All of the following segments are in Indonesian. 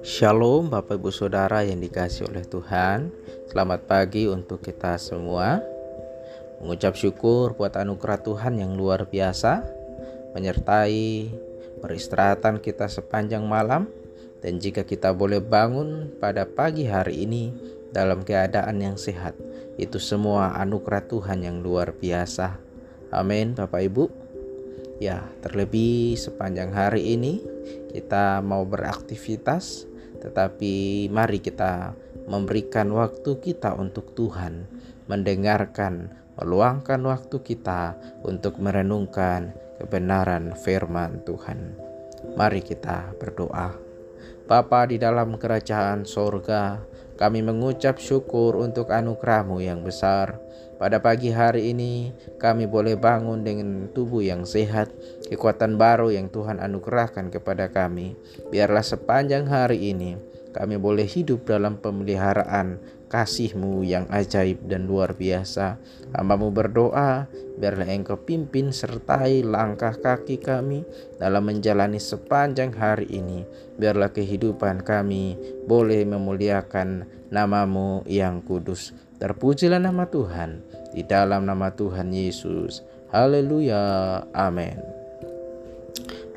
Shalom Bapak Ibu Saudara yang dikasih oleh Tuhan. Selamat pagi untuk kita semua. Mengucap syukur buat anugerah Tuhan yang luar biasa Menyertai peristirahatan kita sepanjang malam Dan jika kita boleh bangun pada pagi hari ini Dalam keadaan yang sehat Itu semua anugerah Tuhan yang luar biasa. Amin Bapak Ibu Ya terlebih sepanjang hari ini kita mau beraktivitas tetapi mari kita memberikan waktu kita untuk Tuhan, mendengarkan, meluangkan waktu kita untuk merenungkan kebenaran firman Tuhan. Mari kita berdoa. Bapa di dalam kerajaan sorga, kami mengucap syukur untuk anugerahmu yang besar. Pada pagi hari ini kami boleh bangun dengan tubuh yang sehat, kekuatan baru yang Tuhan anugerahkan kepada kami. Biarlah sepanjang hari ini kami boleh hidup dalam pemeliharaan kasihmu yang ajaib dan luar biasa. Hambamu berdoa, biarlah engkau pimpin sertai langkah kaki kami dalam menjalani sepanjang hari ini. Biarlah kehidupan kami boleh memuliakan namamu yang kudus. Terpujilah nama Tuhan di dalam nama Tuhan Yesus. Haleluya. Amin.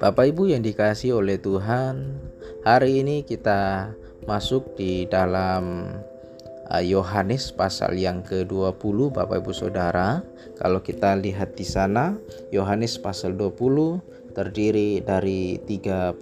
Bapak Ibu yang dikasih oleh Tuhan, hari ini kita masuk di dalam Yohanes pasal yang ke-20 Bapak Ibu Saudara. Kalau kita lihat di sana Yohanes pasal 20 terdiri dari 31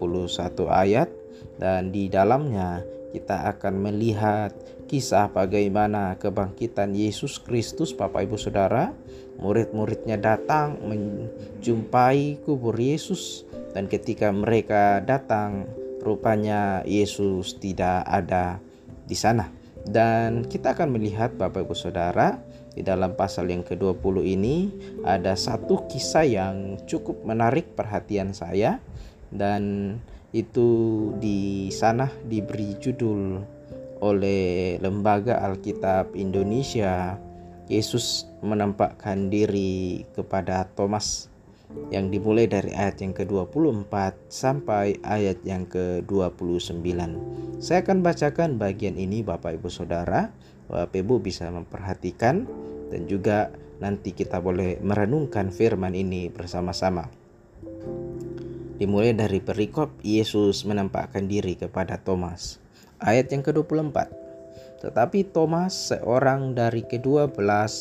ayat. Dan di dalamnya kita akan melihat kisah bagaimana kebangkitan Yesus Kristus Bapak Ibu Saudara. Murid-muridnya datang menjumpai kubur Yesus. Dan ketika mereka datang rupanya Yesus tidak ada di sana dan kita akan melihat Bapak Ibu Saudara di dalam pasal yang ke-20 ini ada satu kisah yang cukup menarik perhatian saya. Dan itu di sana diberi judul oleh Lembaga Alkitab Indonesia. Yesus menampakkan diri kepada Thomas yang dimulai dari ayat yang ke-24 sampai ayat yang ke-29. Saya akan bacakan bagian ini Bapak Ibu Saudara, Bapak Ibu bisa memperhatikan dan juga nanti kita boleh merenungkan firman ini bersama-sama dimulai dari perikop Yesus menampakkan diri kepada Thomas. Ayat yang ke-24. Tetapi Thomas, seorang dari kedua belas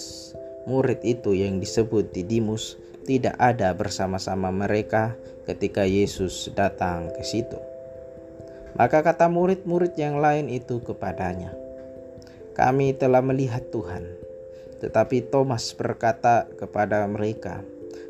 murid itu yang disebut Didimus, tidak ada bersama-sama mereka ketika Yesus datang ke situ. Maka kata murid-murid yang lain itu kepadanya, "Kami telah melihat Tuhan." Tetapi Thomas berkata kepada mereka,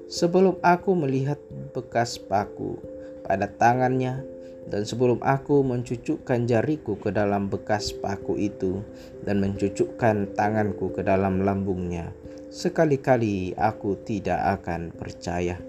Sebelum aku melihat bekas paku pada tangannya, dan sebelum aku mencucukkan jariku ke dalam bekas paku itu, dan mencucukkan tanganku ke dalam lambungnya, sekali-kali aku tidak akan percaya.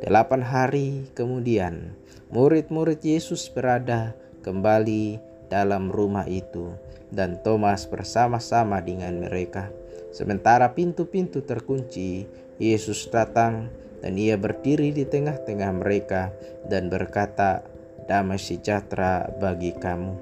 Delapan hari kemudian, murid-murid Yesus berada kembali dalam rumah itu, dan Thomas bersama-sama dengan mereka. Sementara pintu-pintu terkunci, Yesus datang dan ia berdiri di tengah-tengah mereka dan berkata, "Damai sejahtera bagi kamu."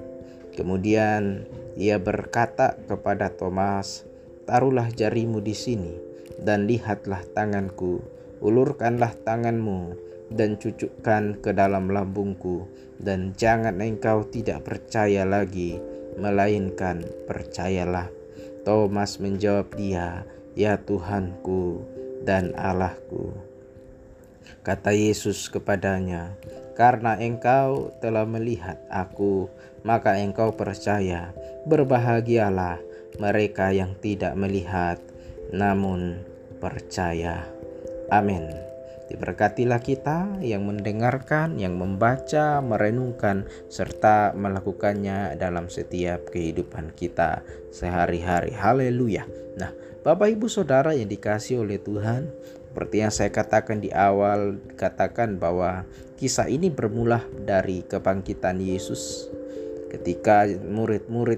Kemudian ia berkata kepada Thomas, "Taruhlah jarimu di sini dan lihatlah tanganku, ulurkanlah tanganmu dan cucukkan ke dalam lambungku, dan jangan engkau tidak percaya lagi, melainkan percayalah." Thomas menjawab dia, "Ya Tuhanku dan Allahku." Kata Yesus kepadanya, "Karena engkau telah melihat Aku, maka engkau percaya. Berbahagialah mereka yang tidak melihat, namun percaya." Amin. Diberkatilah kita yang mendengarkan, yang membaca, merenungkan, serta melakukannya dalam setiap kehidupan kita sehari-hari. Haleluya! Nah, Bapak, Ibu, Saudara yang dikasih oleh Tuhan, seperti yang saya katakan di awal, katakan bahwa kisah ini bermula dari kebangkitan Yesus ketika murid-murid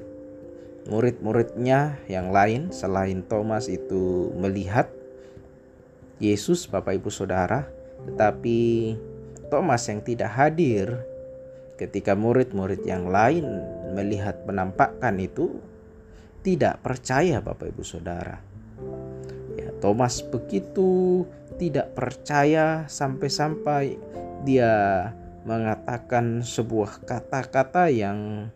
murid-muridnya yang lain selain Thomas itu melihat Yesus, Bapak Ibu Saudara, tetapi Thomas yang tidak hadir ketika murid-murid yang lain melihat penampakan itu tidak percaya Bapak Ibu Saudara. Thomas begitu tidak percaya sampai-sampai dia mengatakan sebuah kata-kata yang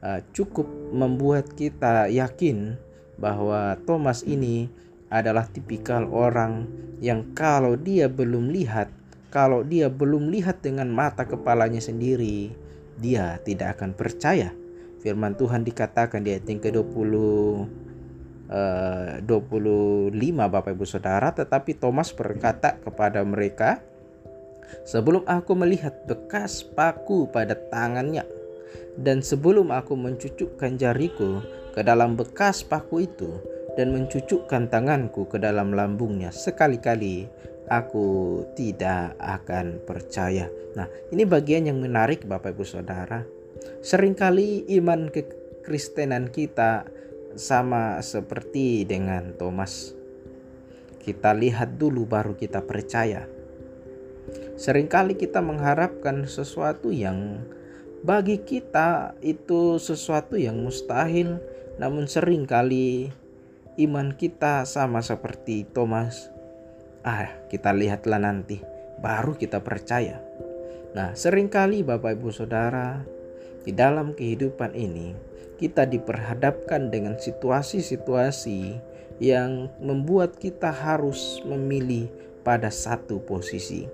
uh, cukup membuat kita yakin bahwa Thomas ini adalah tipikal orang yang kalau dia belum lihat, kalau dia belum lihat dengan mata kepalanya sendiri, dia tidak akan percaya. Firman Tuhan dikatakan di ayat yang ke-20 uh, 25 Bapak Ibu Saudara, tetapi Thomas berkata kepada mereka, Sebelum aku melihat bekas paku pada tangannya dan sebelum aku mencucukkan jariku ke dalam bekas paku itu dan mencucukkan tanganku ke dalam lambungnya sekali-kali aku tidak akan percaya. Nah, ini bagian yang menarik Bapak Ibu Saudara. Seringkali iman kekristenan kita sama seperti dengan Thomas. Kita lihat dulu baru kita percaya. Seringkali kita mengharapkan sesuatu yang bagi kita itu sesuatu yang mustahil, namun sering kali iman kita sama seperti Thomas. Ah, kita lihatlah nanti, baru kita percaya. Nah, sering kali Bapak Ibu Saudara, di dalam kehidupan ini kita diperhadapkan dengan situasi-situasi yang membuat kita harus memilih pada satu posisi.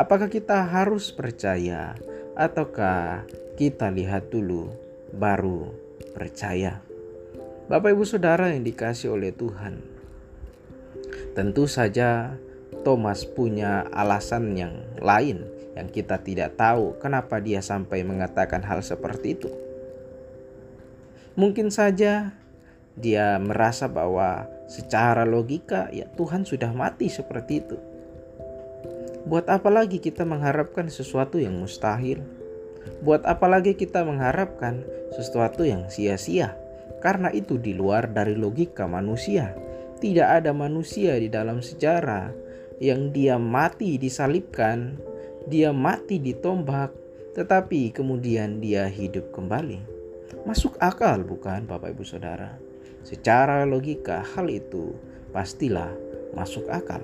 Apakah kita harus percaya ataukah kita lihat dulu baru percaya? Bapak Ibu Saudara yang dikasih oleh Tuhan, Tentu saja Thomas punya alasan yang lain yang kita tidak tahu kenapa dia sampai mengatakan hal seperti itu. Mungkin saja dia merasa bahwa secara logika ya Tuhan sudah mati seperti itu. Buat apa lagi kita mengharapkan sesuatu yang mustahil? Buat apa lagi kita mengharapkan sesuatu yang sia-sia? Karena itu di luar dari logika manusia. Tidak ada manusia di dalam sejarah yang dia mati disalibkan, dia mati ditombak, tetapi kemudian dia hidup kembali. Masuk akal bukan Bapak Ibu Saudara? Secara logika hal itu pastilah masuk akal.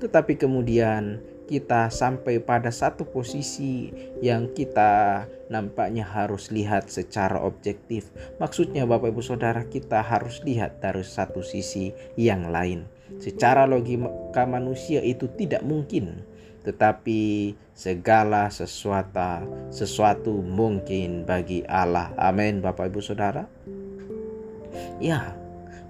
Tetapi kemudian kita sampai pada satu posisi yang kita nampaknya harus lihat secara objektif. Maksudnya Bapak Ibu Saudara kita harus lihat dari satu sisi yang lain. Secara logika manusia itu tidak mungkin. Tetapi segala sesuatu sesuatu mungkin bagi Allah. Amin Bapak Ibu Saudara. Ya,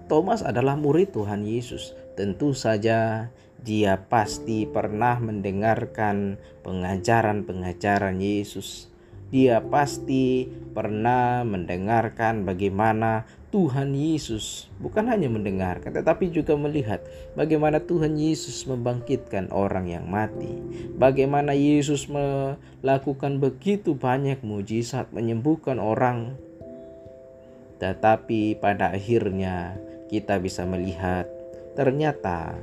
Thomas adalah murid Tuhan Yesus. Tentu saja dia pasti pernah mendengarkan pengajaran-pengajaran Yesus. Dia pasti pernah mendengarkan bagaimana Tuhan Yesus bukan hanya mendengarkan tetapi juga melihat bagaimana Tuhan Yesus membangkitkan orang yang mati. Bagaimana Yesus melakukan begitu banyak mujizat menyembuhkan orang. Tetapi pada akhirnya kita bisa melihat ternyata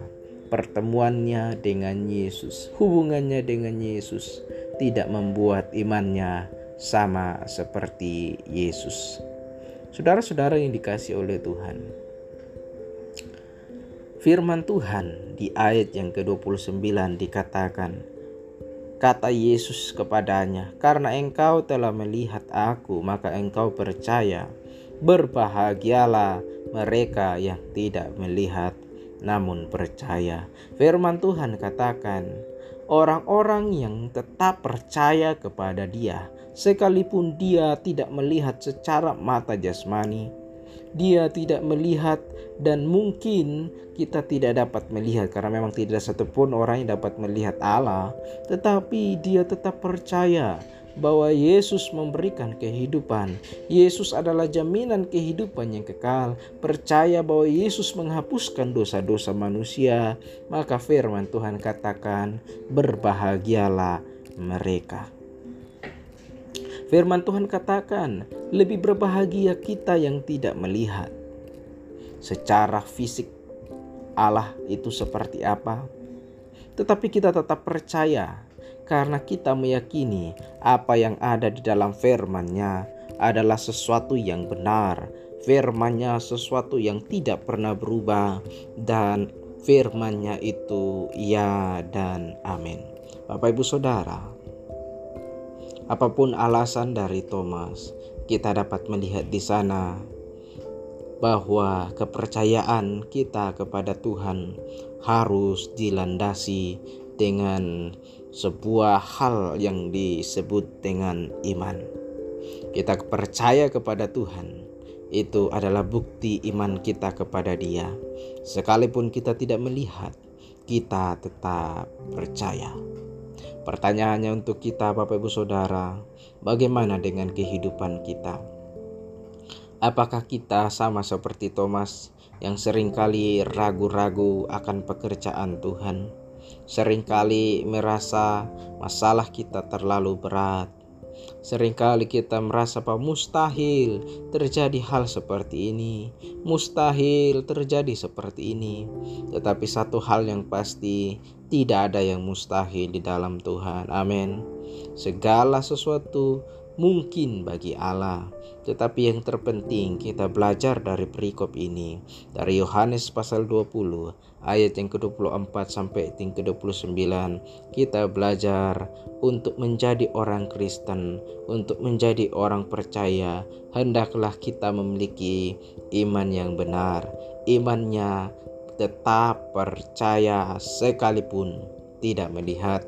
pertemuannya dengan Yesus, hubungannya dengan Yesus tidak membuat imannya sama seperti Yesus. Saudara-saudara yang dikasih oleh Tuhan. Firman Tuhan di ayat yang ke-29 dikatakan, Kata Yesus kepadanya, "Karena engkau telah melihat Aku, maka engkau percaya. Berbahagialah mereka yang tidak melihat namun percaya. Firman Tuhan katakan, orang-orang yang tetap percaya kepada Dia, sekalipun Dia tidak melihat secara mata jasmani, Dia tidak melihat, dan mungkin kita tidak dapat melihat karena memang tidak satupun orang yang dapat melihat Allah, tetapi Dia tetap percaya bahwa Yesus memberikan kehidupan. Yesus adalah jaminan kehidupan yang kekal. Percaya bahwa Yesus menghapuskan dosa-dosa manusia, maka firman Tuhan katakan, "Berbahagialah mereka." Firman Tuhan katakan, lebih berbahagia kita yang tidak melihat. Secara fisik Allah itu seperti apa? tetapi kita tetap percaya karena kita meyakini apa yang ada di dalam firman-Nya adalah sesuatu yang benar. Firman-Nya sesuatu yang tidak pernah berubah dan firman-Nya itu ya dan amin. Bapak Ibu Saudara, apa pun alasan dari Thomas, kita dapat melihat di sana bahwa kepercayaan kita kepada Tuhan harus dilandasi dengan sebuah hal yang disebut dengan iman. Kita percaya kepada Tuhan, itu adalah bukti iman kita kepada Dia. Sekalipun kita tidak melihat, kita tetap percaya. Pertanyaannya untuk kita, Bapak Ibu Saudara, bagaimana dengan kehidupan kita? Apakah kita sama seperti Thomas yang sering kali ragu-ragu akan pekerjaan Tuhan? Seringkali merasa masalah kita terlalu berat. Seringkali kita merasa bahwa mustahil terjadi hal seperti ini, mustahil terjadi seperti ini. Tetapi satu hal yang pasti, tidak ada yang mustahil di dalam Tuhan. Amin. Segala sesuatu mungkin bagi Allah. Tetapi yang terpenting kita belajar dari perikop ini dari Yohanes pasal 20 ayat yang ke-24 sampai yang ke-29 kita belajar untuk menjadi orang Kristen, untuk menjadi orang percaya, hendaklah kita memiliki iman yang benar. Imannya tetap percaya sekalipun tidak melihat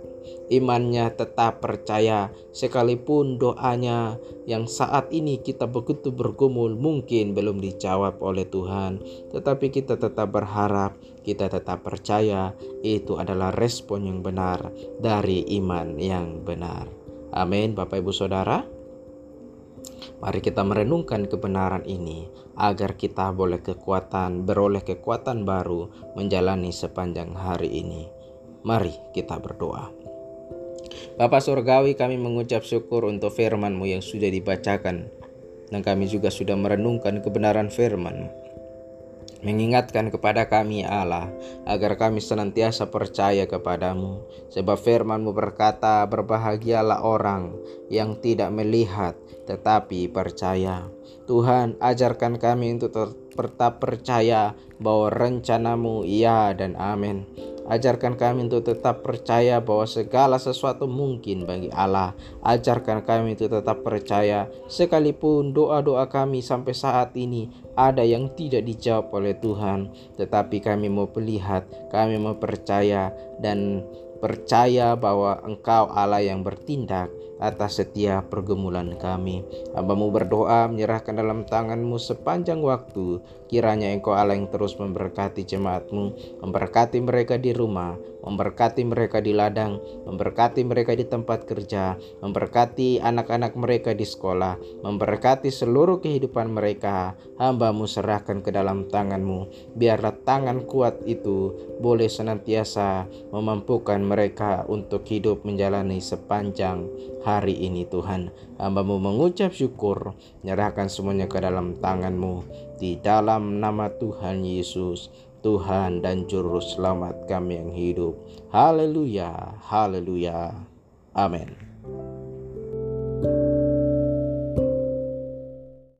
imannya tetap percaya sekalipun doanya yang saat ini kita begitu bergumul mungkin belum dijawab oleh Tuhan tetapi kita tetap berharap kita tetap percaya itu adalah respon yang benar dari iman yang benar amin Bapak Ibu Saudara Mari kita merenungkan kebenaran ini agar kita boleh kekuatan, beroleh kekuatan baru menjalani sepanjang hari ini. Mari kita berdoa. Bapak Surgawi kami mengucap syukur untuk firman-Mu yang sudah dibacakan dan kami juga sudah merenungkan kebenaran firman mengingatkan kepada kami Allah agar kami senantiasa percaya kepadamu sebab firman-Mu berkata berbahagialah orang yang tidak melihat tetapi percaya. Tuhan ajarkan kami untuk tetap percaya bahwa rencanamu iya dan amin Ajarkan kami untuk tetap percaya bahwa segala sesuatu mungkin bagi Allah. Ajarkan kami untuk tetap percaya sekalipun doa-doa kami sampai saat ini ada yang tidak dijawab oleh Tuhan. Tetapi kami mau melihat, kami mau percaya dan percaya bahwa Engkau Allah yang bertindak atas setiap pergumulan kami. Hambamu berdoa menyerahkan dalam tanganmu sepanjang waktu. Kiranya engkau Allah yang terus memberkati jemaatmu, memberkati mereka di rumah, memberkati mereka di ladang, memberkati mereka di tempat kerja, memberkati anak-anak mereka di sekolah, memberkati seluruh kehidupan mereka. Hambamu serahkan ke dalam tanganmu. Biarlah tangan kuat itu boleh senantiasa memampukan mereka untuk hidup menjalani sepanjang hari ini Tuhan. Hambamu mengucap syukur, nyerahkan semuanya ke dalam tanganmu. Di dalam nama Tuhan Yesus, Tuhan dan Juru Selamat kami yang hidup. Haleluya, haleluya. Amin.